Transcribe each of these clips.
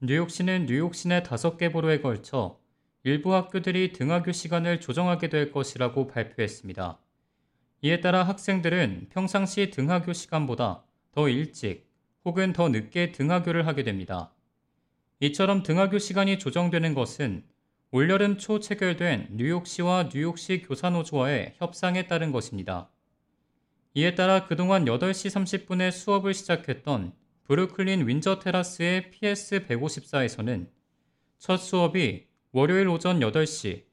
뉴욕시는 뉴욕시 내 5개 보로에 걸쳐 일부 학교들이 등하교 시간을 조정하게 될 것이라고 발표했습니다. 이에 따라 학생들은 평상시 등하교 시간보다 더 일찍 혹은 더 늦게 등하교를 하게 됩니다. 이처럼 등하교 시간이 조정되는 것은 올여름 초 체결된 뉴욕시와 뉴욕시 교사노조와의 협상에 따른 것입니다. 이에 따라 그동안 8시 30분에 수업을 시작했던 브루클린 윈저 테라스의 PS154에서는 첫 수업이 월요일 오전 8시,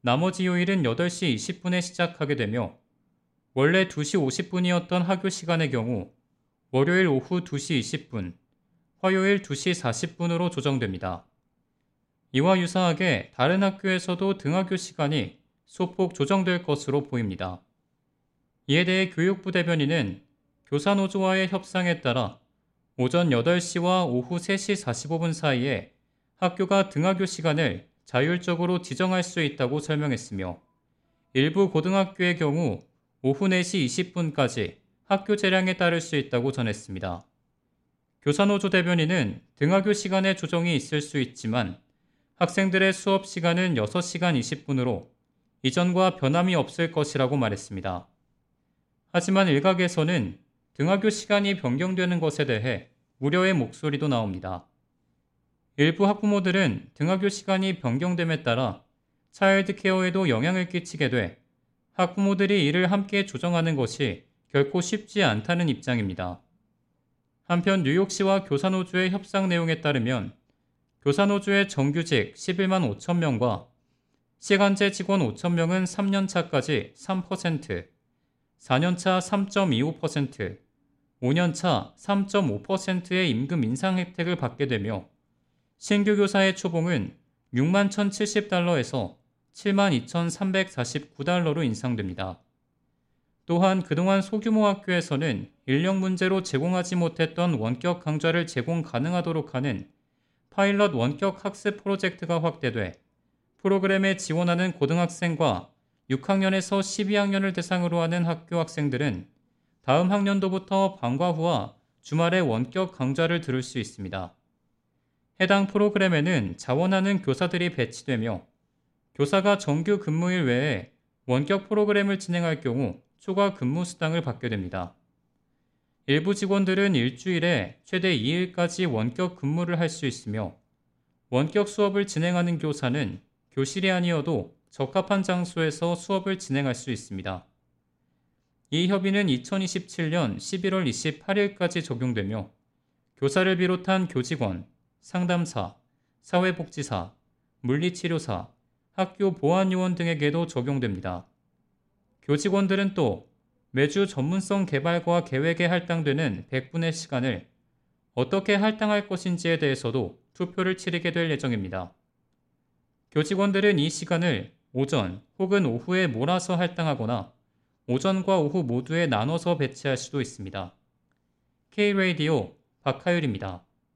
나머지 요일은 8시 20분에 시작하게 되며 원래 2시 50분이었던 학교 시간의 경우 월요일 오후 2시 20분, 화요일 2시 40분으로 조정됩니다. 이와 유사하게 다른 학교에서도 등하교 시간이 소폭 조정될 것으로 보입니다. 이에 대해 교육부 대변인은 교사노조와의 협상에 따라 오전 8시와 오후 3시 45분 사이에 학교가 등하교 시간을 자율적으로 지정할 수 있다고 설명했으며 일부 고등학교의 경우 오후 4시 20분까지 학교 재량에 따를 수 있다고 전했습니다. 교사노조 대변인은 등하교 시간의 조정이 있을 수 있지만 학생들의 수업 시간은 6시간 20분으로 이전과 변함이 없을 것이라고 말했습니다. 하지만 일각에서는 등하교 시간이 변경되는 것에 대해 우려의 목소리도 나옵니다. 일부 학부모들은 등하교 시간이 변경됨에 따라 차일드 케어에도 영향을 끼치게 돼 학부모들이 이를 함께 조정하는 것이 결코 쉽지 않다는 입장입니다. 한편 뉴욕시와 교사노조의 협상 내용에 따르면 교사노조의 정규직 11만 5천 명과 시간제 직원 5천 명은 3년차까지 3%, 4년차 3.25%, 5년차 3.5%의 임금 인상 혜택을 받게 되며 신규 교사의 초봉은 6만 1,070달러에서 7만 2,349달러로 인상됩니다. 또한 그동안 소규모 학교에서는 인력 문제로 제공하지 못했던 원격 강좌를 제공 가능하도록 하는 파일럿 원격 학습 프로젝트가 확대돼 프로그램에 지원하는 고등학생과 6학년에서 12학년을 대상으로 하는 학교 학생들은 다음 학년도부터 방과 후와 주말에 원격 강좌를 들을 수 있습니다. 해당 프로그램에는 자원하는 교사들이 배치되며 교사가 정규 근무일 외에 원격 프로그램을 진행할 경우 초과 근무 수당을 받게 됩니다. 일부 직원들은 일주일에 최대 2일까지 원격 근무를 할 수 있으며 원격 수업을 진행하는 교사는 교실이 아니어도 적합한 장소에서 수업을 진행할 수 있습니다. 이 협의는 2027년 11월 28일까지 적용되며 교사를 비롯한 교직원, 상담사, 사회복지사, 물리치료사, 학교 보안요원 등에게도 적용됩니다. 교직원들은 또 매주 전문성 개발과 계획에 할당되는 100분의 시간을 어떻게 할당할 것인지에 대해서도 투표를 치르게 될 예정입니다. 교직원들은 이 시간을 오전 혹은 오후에 몰아서 할당하거나 오전과 오후 모두에 나눠서 배치할 수도 있습니다. K-Radio 박하율입니다.